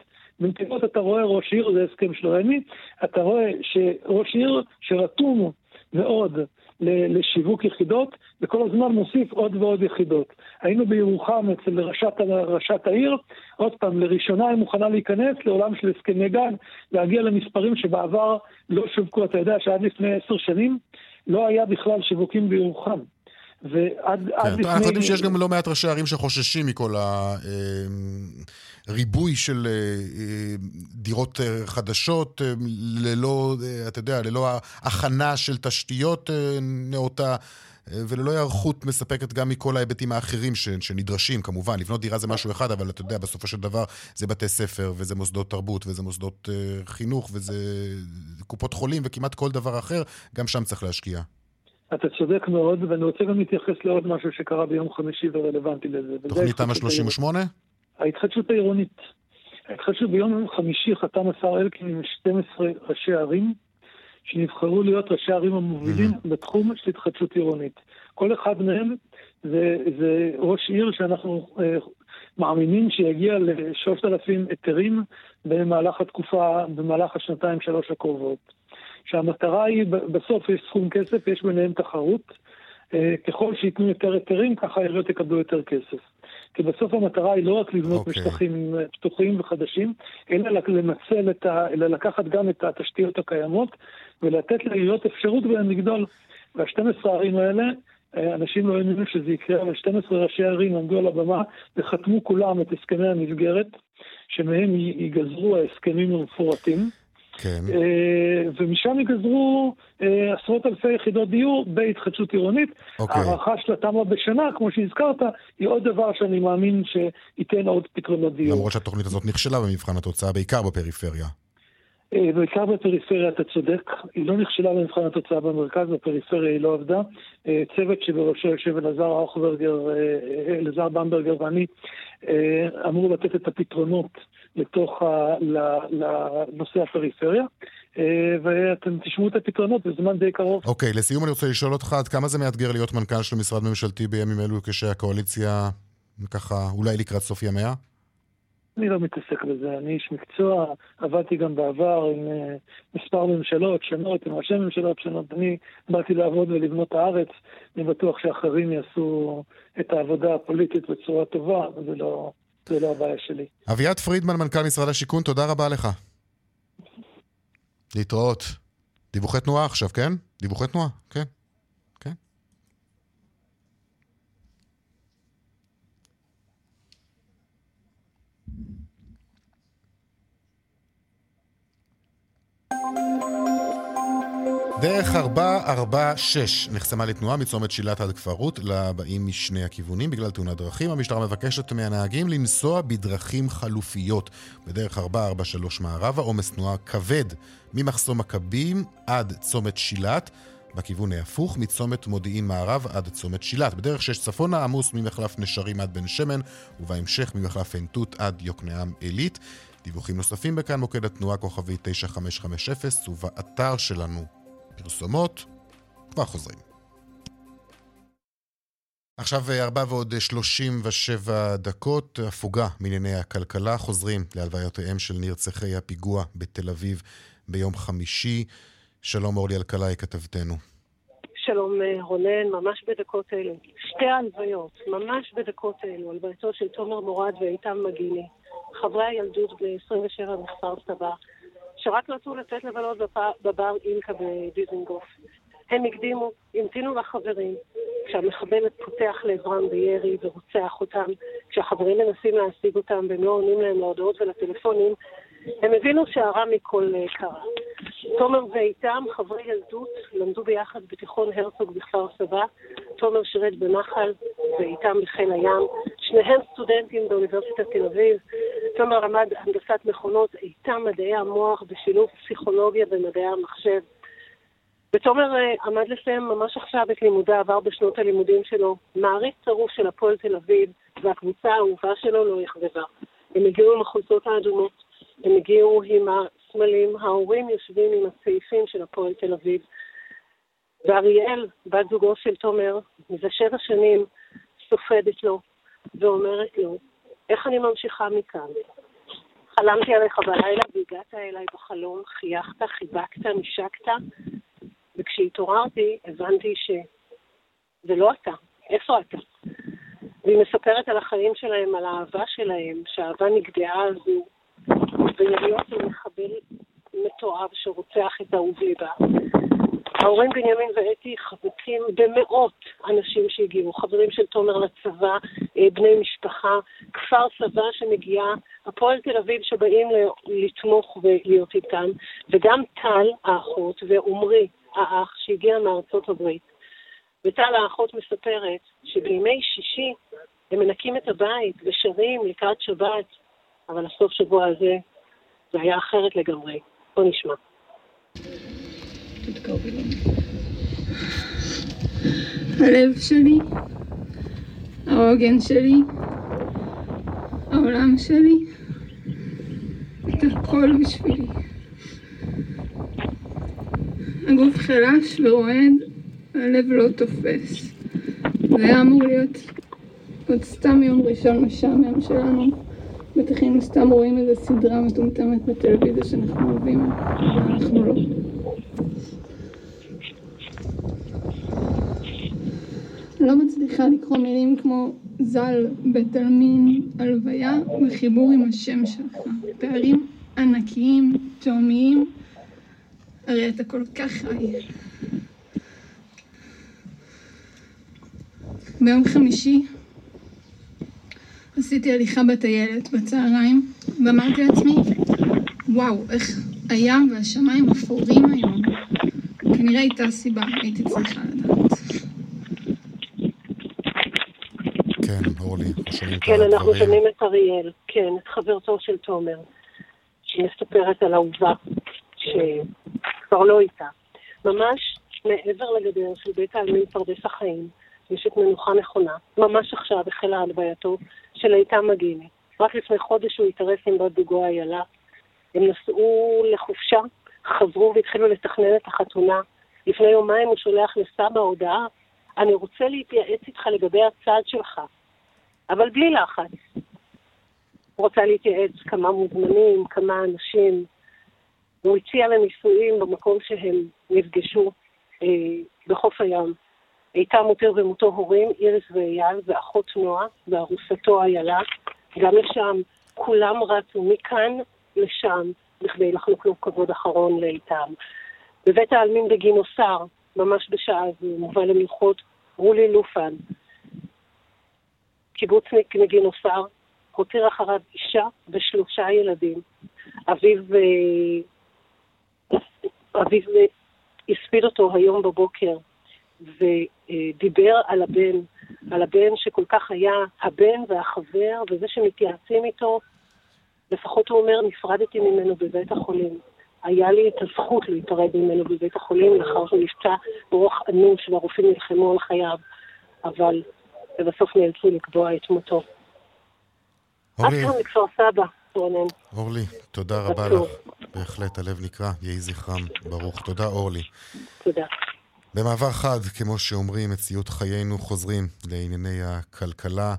בנתיבות אתה רואה ראש עיר, זה הסכם שלומי, אתה רואה שראש עיר שרתום מאוד לשיווק יחידות, וכל הזמן מוסיף עוד ועוד יחידות. היינו בירוחם אצל ראשת, ראשת העיר, עוד פעם, לראשונה היא מוכנה להיכנס לעולם של הסכמי גן, להגיע למספרים שבעבר לא שווקו. אתה יודע שעד לפני עשר שנים לא היה בכלל שיווקים בירוחם. ועד כן, לפני... אנחנו יודעים שיש גם לא מעט ראשי ערים שחוששים מכל הריבוי אה, של אה, אה, דירות חדשות, ללא, אתה יודע, ללא הכנה של תשתיות נאותה. וללא היערכות מספקת גם מכל ההיבטים האחרים ש, שנדרשים, כמובן. לבנות דירה זה משהו אחד, אבל אתה יודע, בסופו של דבר זה בתי ספר, וזה מוסדות תרבות, וזה מוסדות חינוך, וזה קופות חולים, וכמעט כל דבר אחר, גם שם צריך להשקיע. אתה צודק מאוד, ואני רוצה גם להתייחס לעוד משהו שקרה ביום חמישי ורלוונטי לזה. תוכנית תמ"א 38? ההתחדשות העירונית. ההתחדשות ביום חמישי חתם השר אלקין עם 12 ראשי ערים, שנבחרו להיות ראשי הערים המובילים mm-hmm. בתחום של התחדשות עירונית. כל אחד מהם זה, זה ראש עיר שאנחנו אה, מאמינים שיגיע ל-3,000 היתרים במהלך התקופה, במהלך השנתיים-שלוש הקרובות. שהמטרה היא, בסוף יש סכום כסף, יש ביניהם תחרות. אה, ככל שייתנו יותר היתרים, ככה העיריות יקבלו יותר כסף. כי בסוף המטרה היא לא רק לבנות okay. אוקיי. משטחים אה, פתוחים וחדשים, אלא לנצל את ה... אלא לקחת גם את התשתיות הקיימות ולתת לעיריות אפשרות בהן לגדול. וה-12 הערים האלה, אה, אנשים לא האמינו שזה יקרה, אבל 12 ראשי ערים עמדו על הבמה וחתמו כולם את הסכמי המסגרת, שמהם ייגזרו ההסכמים המפורטים. כן. אה, ומשם ייגזרו אה, עשרות אלפי יחידות דיור בהתחדשות עירונית. אוקיי. הערכה של התמ"א בשנה, כמו שהזכרת, היא עוד דבר שאני מאמין שייתן עוד פתרונות דיור. למרות שהתוכנית הזאת נכשלה במבחן התוצאה, בעיקר בפריפריה. אה, בעיקר בפריפריה אתה צודק, היא לא נכשלה במבחן התוצאה במרכז, בפריפריה היא לא עבדה. צוות שבראשו יושב אלעזר אוכברגר, אלעזר במברגר ואני, אמור לתת את הפתרונות לתוך ה, לנושא הפריפריה, אה, ואתם תשמעו את הפתרונות בזמן די קרוב. אוקיי, okay, לסיום אני רוצה לשאול אותך, עד כמה זה מאתגר להיות מנכ"ל של משרד ממשלתי בימים אלו כשהקואליציה ככה אולי לקראת סוף ימיה? אני לא מתעסק בזה, אני איש מקצוע, עבדתי גם בעבר עם uh, מספר ממשלות שונות, עם ראשי ממשלות שונות. אני באתי לעבוד ולבנות הארץ, אני בטוח שאחרים יעשו את העבודה הפוליטית בצורה טובה, וזה לא, זה לא הבעיה שלי. אביעד פרידמן, מנכ"ל משרד השיכון, תודה רבה לך. להתראות. דיווחי תנועה עכשיו, כן? דיווחי תנועה. כן. דרך 446 נחסמה לתנועה מצומת שילת עד כפר רות לבאים משני הכיוונים בגלל תאונת דרכים. המשטרה מבקשת מהנהגים לנסוע בדרכים חלופיות. בדרך 443 מערבה עומס תנועה כבד ממחסום מכבים עד צומת שילת. בכיוון ההפוך, מצומת מודיעין מערב עד צומת שילת. בדרך 6 צפונה עמוס ממחלף נשרים עד בן שמן, ובהמשך ממחלף עין תות עד יוקנעם עילית. דיווחים נוספים בכאן מוקד התנועה כוכבי 9550 ובאתר שלנו פרסומות, כבר חוזרים. עכשיו ארבע ועוד שלושים ושבע דקות, הפוגה מענייני הכלכלה, חוזרים להלוויותיהם של נרצחי הפיגוע בתל אביב ביום חמישי. שלום אורלי אלקלעי, כתבתנו. שלום אה, רונן, ממש בדקות אלו. שתי הלוויות, ממש בדקות אלו, הלווייתו של תומר מורד ואיתם מגיני. חברי הילדות ב-27 מכפר סבא, שרק רצו לצאת לבלות בבר אינקה בדיזנגוף. הם הקדימו, המתינו לחברים, כשהמחבלת פותח לעברם בירי ורוצח אותם, כשהחברים מנסים להשיג אותם והם לא עונים להם להודעות ולטלפונים, הם הבינו שהרע מכל אה, קרה. תומר ואיתם, חברי ילדות, למדו ביחד בתיכון הרצוג בכפר סבא. תומר שירת בנחל ואיתם בחיל הים. שניהם סטודנטים באוניברסיטת תל אביב. תומר למד הנדסת מכונות, איתה מדעי המוח בשילוב פסיכולוגיה ומדעי המחשב. ותומר אה, עמד לסיים ממש עכשיו את לימודי העבר בשנות הלימודים שלו. מעריץ צירוף של הפועל תל אביב, והקבוצה האהובה שלו לא אכזבה. הם הגיעו עם החולצות האדומות, הם הגיעו עם הסמלים, ההורים יושבים עם הסעיפים של הפועל תל אביב. ואריאל, בת זוגו של תומר, מזה שבע שנים סופדת לו ואומרת לו, איך אני ממשיכה מכאן? חלמתי עליך בלילה והגעת אליי בחלום, חייכת, חיבקת, נשקת, וכשהתעוררתי הבנתי שזה לא אתה, איפה אתה? והיא מספרת על החיים שלהם, על האהבה שלהם, שהאהבה נגדעה הזו, ויריות של מחבל מתועב שרוצח את אהוב ליבה. ההורים בנימין ואתי חזקים במאות אנשים שהגיעו, חברים של תומר לצבא, אה, בני משפחה, כפר סבא שמגיעה, הפועל תל אביב שבאים לתמוך ולהיות איתם, וגם טל האחות ועומרי האח שהגיע מארצות הברית. וטל האחות מספרת שבימי שישי הם מנקים את הבית ושרים לקראת שבת, אבל הסוף שבוע הזה זה היה אחרת לגמרי. בוא נשמע. הלב שלי, העוגן שלי, העולם שלי, את הכל בשבילי. הגוף חלש ורועד, הלב לא תופס. זה היה אמור להיות עוד סתם יום ראשון משעמם שלנו. בטח היינו סתם רואים איזה סדרה מטומטמת בטלוויזיה שאנחנו אוהבים, אבל אנחנו לא. לא מצליחה לקרוא מילים כמו ז"ל, בית עלמין, הלוויה וחיבור עם השם שלך. פערים ענקיים, תאומיים, הרי אתה כל כך חי. ביום חמישי עשיתי הליכה בטיילת בצהריים ואמרתי לעצמי, וואו, איך הים והשמיים אפורים היום. כנראה הייתה סיבה, הייתי צריכה לדעת. כן, אורלי, אנחנו שומעים את כן, אנחנו. שומעים את אריאל, כן, את חברתו של תומר, שמספרת על אהובה שכבר לא איתה. ממש מעבר לגדר של בית העלמין פרדס החיים, יש את מנוחה נכונה. ממש עכשיו החלה הלווייתו של איתם מגיני. רק לפני חודש הוא התארס עם בת זוגו איילה. הם נסעו לחופשה, חזרו והתחילו לתכנן את החתונה. לפני יומיים הוא שולח לסבא הודעה, אני רוצה להתייעץ איתך לגבי הצעד שלך, אבל בלי לחץ. רוצה להתייעץ כמה מוזמנים, כמה אנשים. הוא הציע לנישואים במקום שהם נפגשו אה, בחוף הים. איתה מותיר ומותו הורים, איריס ואייל, ואחות נועה, וארוסתו איילה. גם לשם, כולם רצו מכאן לשם, בכדי לחלוק לו כבוד אחרון לאיתם. בבית העלמין בגינוסר, ממש בשעה זו, מובא למלכות רולי לופן, קיבוצניק מגינוסר, הותיר אחריו אישה ושלושה ילדים. אביו, אה, אביו אה, הספיד אותו היום בבוקר ודיבר על הבן, על הבן שכל כך היה הבן והחבר וזה שמתייעצים איתו. לפחות הוא אומר, נפרדתי ממנו בבית החולים. היה לי את הזכות להיפרד ממנו בבית החולים לאחר שהוא נפצע באורח אנוש והרופאים נלחמו על חייו, אבל ובסוף נאלצו לקבוע את מותו. עד אורלי, כאן מכפר סבא, רונן. אורלי, תודה רבה. לך. בהחלט הלב נקרע, יהי זכרם ברוך. תודה, אורלי. תודה. במעבר חד, כמו שאומרים, מציאות חיינו חוזרים לענייני הכלכלה.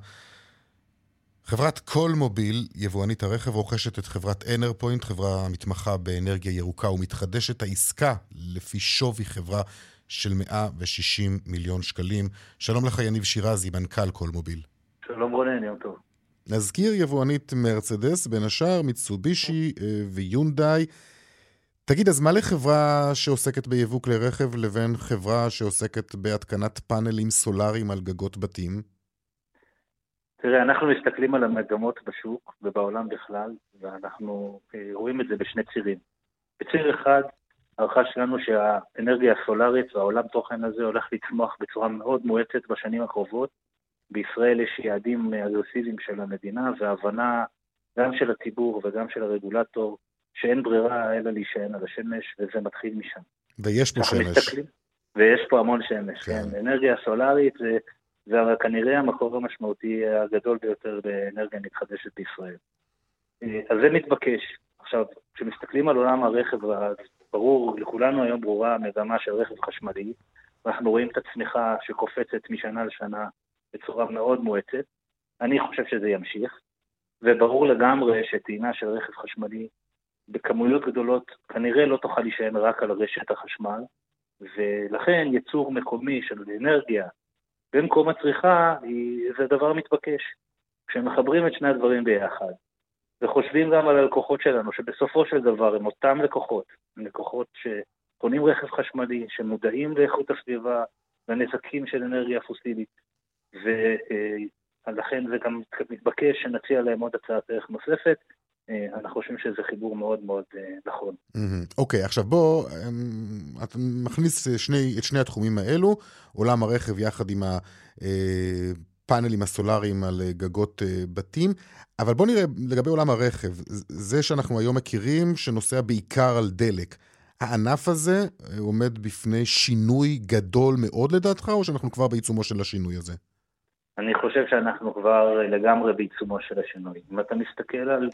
חברת כל מוביל, יבואנית הרכב, רוכשת את חברת אנרפוינט, חברה המתמחה באנרגיה ירוקה ומתחדשת. העסקה לפי שווי חברה של 160 מיליון שקלים. שלום לך, יניב שירזי, מנכ"ל כל מוביל. שלום רונן, יום טוב. נזכיר יבואנית מרצדס, בין השאר מיצובישי אה, ויונדאי. תגיד, אז מה לחברה שעוסקת ביבוא כלי רכב לבין חברה שעוסקת בהתקנת פאנלים סולאריים על גגות בתים? תראה, אנחנו מסתכלים על המגמות בשוק ובעולם בכלל, ואנחנו אה, רואים את זה בשני צירים. בציר אחד, הערכה שלנו שהאנרגיה הסולארית והעולם תוכן הזה הולך לצמוח בצורה מאוד מואצת בשנים הקרובות. בישראל יש יעדים אגרסיביים של המדינה והבנה גם של הציבור וגם של הרגולטור, שאין ברירה אלא להישען על השמש, וזה מתחיל משם. ויש פה שמש. מסתכלים, ויש פה המון שמש, כן. כן. אנרגיה סולארית זה, זה כנראה המקור המשמעותי הגדול ביותר באנרגיה מתחדשת בישראל. אה, אז זה מתבקש. עכשיו, כשמסתכלים על עולם הרכב, ברור, לכולנו היום ברורה המגמה של רכב חשמלי, ואנחנו רואים את הצמיחה שקופצת משנה לשנה בצורה מאוד מואצת. אני חושב שזה ימשיך, וברור לגמרי שטעינה של רכב חשמלי בכמויות גדולות כנראה לא תוכל להישען רק על רשת החשמל, ולכן ייצור מקומי של אנרגיה במקום הצריכה זה דבר מתבקש. כשמחברים את שני הדברים ביחד, וחושבים גם על הלקוחות שלנו, שבסופו של דבר הם אותם לקוחות, לקוחות שקונים רכב חשמלי, שמודעים לאיכות הסביבה, לנזקים של אנרגיה פוסילית, ולכן זה גם מתבקש שנציע להם עוד הצעת ערך נוספת. אנחנו חושבים שזה חיבור מאוד מאוד נכון. אוקיי, עכשיו בוא, אמ, אתה מכניס שני, את שני התחומים האלו, עולם הרכב יחד עם. הפאנלים הסולאריים על אה, גגות אה, בתים. אבל בואו נראה לגבי עולם הרכב, זה שאנחנו היום מכירים שנוסע בעיקר על דלק. הענף הזה אה, עומד בפני שינוי גדול מאוד לדעתך, או שאנחנו כבר בעיצומו של השינוי הזה? אני חושב שאנחנו כבר לגמרי בעיצומו של השינוי. אם אתה מסתכל על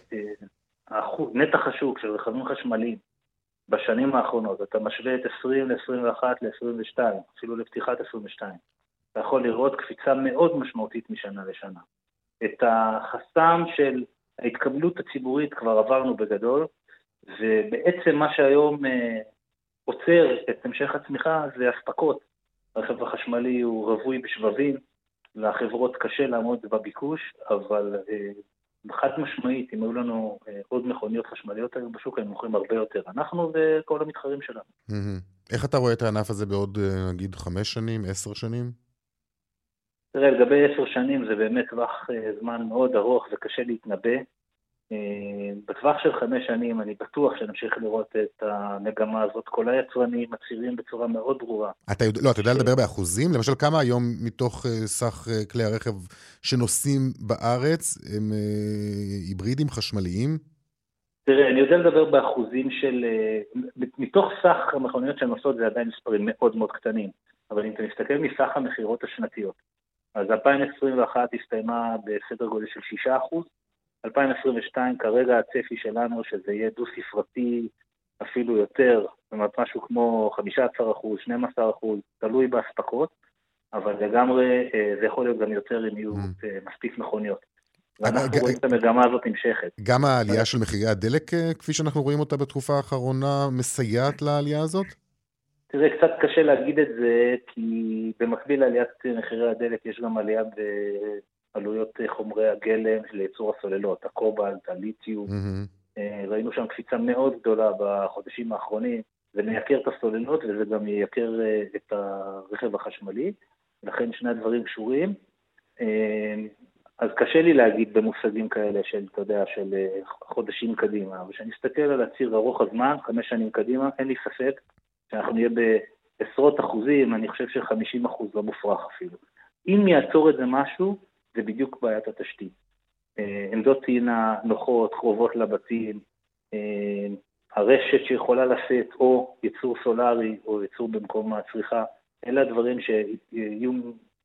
נתח השוק של רכבים חשמליים בשנים האחרונות, אתה משווה את 20 ל-21 ל-22, אפילו לפתיחת 22. אתה יכול לראות קפיצה מאוד משמעותית משנה לשנה. את החסם של ההתקבלות הציבורית כבר עברנו בגדול, ובעצם מה שהיום אה, עוצר את המשך הצמיחה זה אספקות. הרכב החשמלי הוא רווי בשבבים, לחברות קשה לעמוד בביקוש, אבל אה, חד משמעית, אם היו לנו אה, עוד מכוניות חשמליות היום בשוק, היינו מוכרים הרבה יותר. אנחנו וכל המתחרים שלנו. איך אתה רואה את הענף הזה בעוד, נגיד, חמש שנים, עשר שנים? תראה, לגבי עשר שנים זה באמת טווח אה, זמן מאוד ארוך וקשה להתנבא. אה, בטווח של חמש שנים אני בטוח שנמשיך לראות את המגמה הזאת. כל היצרנים מצהירים בצורה מאוד ברורה. אתה יודע, לא, אתה יודע לדבר באחוזים? למשל, כמה היום מתוך אה, סך כלי הרכב שנוסעים בארץ הם היברידים חשמליים? תראה, אני יודע לדבר באחוזים של... מתוך סך המכוניות שנוסעות זה עדיין מספרים מאוד מאוד קטנים. אבל אם אתה מסתכל מסך המכירות השנתיות, אז 2021 הסתיימה בסדר גודל של 6%, 2022 כרגע הצפי שלנו שזה יהיה דו-ספרתי אפילו יותר, זאת אומרת משהו כמו 15%, 12%, תלוי באספקות, אבל לגמרי אה, זה יכול להיות גם יותר אם יהיו mm. אה, מספיק מכוניות. ואנחנו רואים את המגמה הזאת נמשכת. גם העלייה של מחירי הדלק, אה, כפי שאנחנו רואים אותה בתקופה האחרונה, מסייעת לעלייה הזאת? תראה, קצת קשה להגיד את זה, כי במקביל לעליית מחירי הדלק יש גם עלייה בעלויות חומרי הגלם לייצור הסוללות, הקובלט, הליתיום. Mm-hmm. ראינו שם קפיצה מאוד גדולה בחודשים האחרונים, זה מייקר את הסוללות וזה גם מייקר אה, את הרכב החשמלי, לכן שני הדברים קשורים. אה, אז קשה לי להגיד במושגים כאלה של, אתה יודע, של חודשים קדימה, אבל כשאני אסתכל על הציר ארוך הזמן, חמש שנים קדימה, אין לי ספק שאנחנו נהיה בעשרות אחוזים, אני חושב ש-50 אחוז לא מופרך אפילו. אם יעצור את זה משהו, זה בדיוק בעיית התשתית. אה, עמדות טעינה נוחות, קרובות לבתים, אה, הרשת שיכולה לשאת או ייצור סולארי או ייצור במקום הצריכה, אלה הדברים שיהיו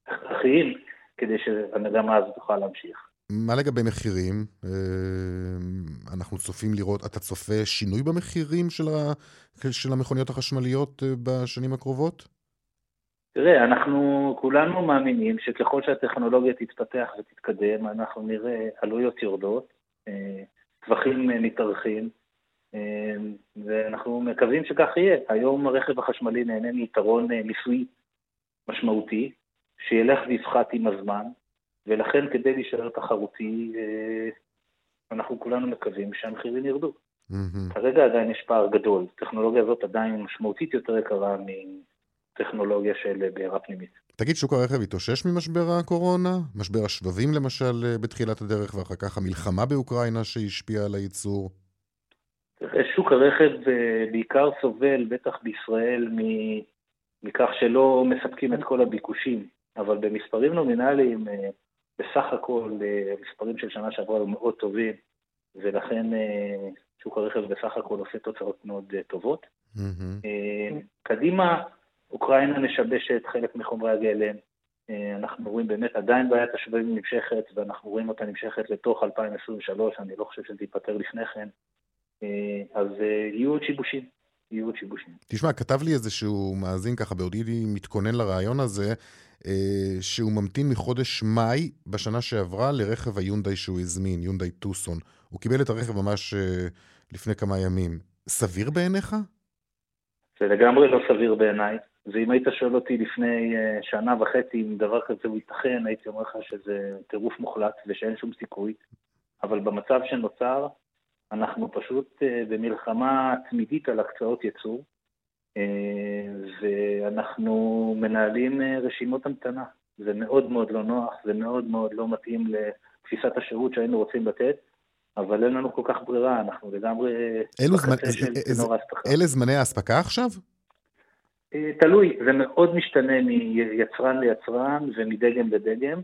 הכרחיים כדי שהמגמה הזאת תוכל להמשיך. מה לגבי מחירים? אה, אנחנו צופים לראות, אתה צופה שינוי במחירים של, המכוניות החשמליות בשנים הקרובות? תראה, אנחנו כולנו מאמינים שככל שהטכנולוגיה תתפתח ותתקדם, אנחנו נראה עלויות יורדות, אה, טווחים מתארחים, ואנחנו מקווים שכך יהיה. היום הרכב החשמלי נהנה מיתרון מיסוי משמעותי, שילך ויפחת עם הזמן, ולכן כדי להישאר תחרותי, אה, אנחנו כולנו מקווים שהמחירים ירדו. Mm-hmm. כרגע עדיין יש פער גדול, הטכנולוגיה הזאת עדיין משמעותית יותר יקרה מטכנולוגיה של בעירה פנימית. תגיד, שוק הרכב התאושש ממשבר הקורונה? משבר השבבים למשל אה, בתחילת הדרך, ואחר כך המלחמה באוקראינה שהשפיעה על הייצור? שוק הרכב אה, בעיקר סובל, בטח בישראל, מכך שלא מספקים את כל הביקושים, אבל במספרים נומינליים בסך הכל מספרים של שנה שעברה היו מאוד טובים. ולכן שוק הרכב בסך הכל עושה תוצאות מאוד טובות. קדימה, אוקראינה משבשת חלק מחומרי הגלם, אנחנו רואים באמת עדיין בעיית השבבים נמשכת, ואנחנו רואים אותה נמשכת לתוך 2023, אני לא חושב שזה ייפתר לפני כן, אז יהיו עוד שיבושים. יהיו עוד שיבושים. תשמע, כתב לי איזשהו מאזין ככה, בעודי מתכונן לרעיון הזה, אה, שהוא ממתין מחודש מאי בשנה שעברה לרכב היונדאי שהוא הזמין, יונדאי טוסון. הוא קיבל את הרכב ממש אה, לפני כמה ימים. סביר בעיניך? זה לגמרי לא סביר בעיניי. ואם היית שואל אותי לפני uh, שנה וחצי אם דבר כזה הוא ייתכן, הייתי אומר לך שזה טירוף מוחלט ושאין שום סיכוי. אבל במצב שנוצר, אנחנו פשוט uh, במלחמה תמידית על הקצאות ייצור, uh, ואנחנו מנהלים רשימות המתנה. זה מאוד מאוד לא נוח, זה מאוד מאוד לא מתאים לתפיסת השירות שהיינו רוצים לתת. אבל אין לנו כל כך ברירה, אנחנו לגמרי... אלו זמנ... אלה זמני האספקה עכשיו? אה, תלוי, זה מאוד משתנה מיצרן ליצרן ומדגם לדגם,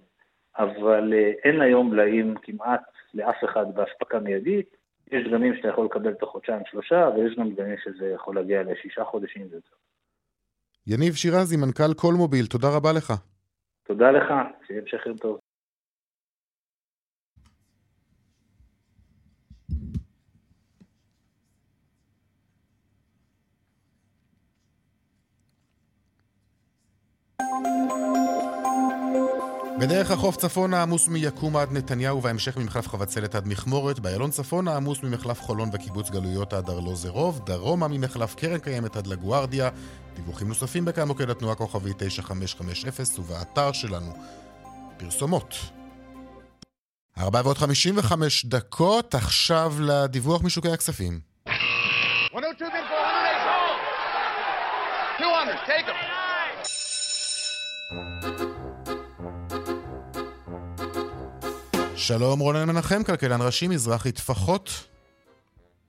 אבל אה, אין היום מלאים כמעט לאף אחד באספקה מיידית. יש דגמים שאתה יכול לקבל תוך חודשיים שלושה, ויש גם דגמים שזה יכול להגיע לשישה חודשים ויותר. יניב שירזי, מנכ"ל קולמוביל, תודה רבה לך. תודה לך, שיהיה המשך יום טוב. בדרך החוף צפונה עמוס מיקום עד נתניהו וההמשך ממחלף חבצלת עד מכמורת, באיילון צפונה עמוס ממחלף חולון וקיבוץ גלויות עד ארלוזרוב, דרומה ממחלף קרן קיימת עד לגוארדיה, דיווחים נוספים בכאן מוקד התנועה כוכבי 9550 ובאתר שלנו. פרסומות. 4 ועוד 55 דקות, עכשיו לדיווח משוקי הכספים. 102, 200, take them. שלום רונן מנחם, כלכלן ראשי, מזרחי טפחות.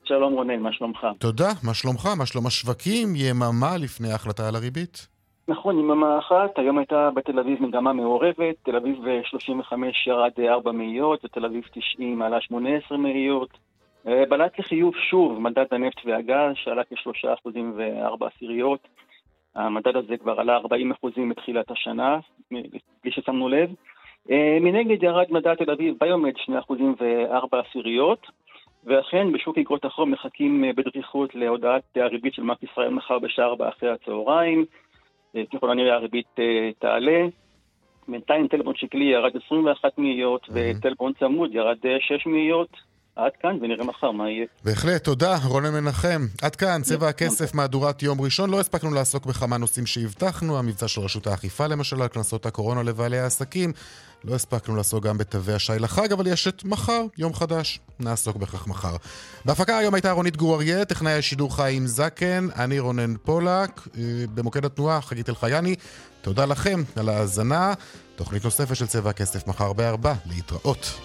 שלום רונן, מה שלומך? תודה, מה שלומך? מה שלום השווקים? יממה לפני ההחלטה על הריבית? נכון, יממה אחת, היום הייתה בתל אביב מגמה מעורבת, תל אביב 35 ירד 4 מאיות, ותל אביב 90 עלה 18 מאיות. אה, בלט לחיוב שוב מדד הנפט והגז, שעלה כ-3% ו-4 עשיריות. המדד הזה כבר עלה 40 אחוזים מתחילת השנה, בלי ששמנו לב. אה, מנגד ירד מדד תל אביב ביומד 2 אחוזים ו-4 עשיריות, ואכן בשוק אגרות החוב מחכים אה, בדריכות להודעת הריבית של בנק ישראל מחר בשעה 4 אחרי הצהריים. אה, ככל הנראה הריבית תעלה. בינתיים טלפון שקלי ירד 21 מאיות, וטלפון צמוד ירד 6 מאיות. עד כאן, ונראה מחר מה יהיה. בהחלט, תודה, רונן מנחם. עד כאן, צבע הכסף, מהדורת יום ראשון. לא הספקנו לעסוק בכמה נושאים שהבטחנו, המבצע של רשות האכיפה למשל, על קנסות הקורונה לבעלי העסקים. לא הספקנו לעסוק גם בתווי השי לחג, אבל יש את מחר, יום חדש. נעסוק בכך מחר. בהפקה היום הייתה רונית גור אריה, טכנאי השידור חיים זקן, אני רונן פולק, אה, במוקד התנועה, חגית אלחייני. תודה לכם על ההאזנה. תוכנית נוספת של צבע הכסף מחר בארבע. להתראות.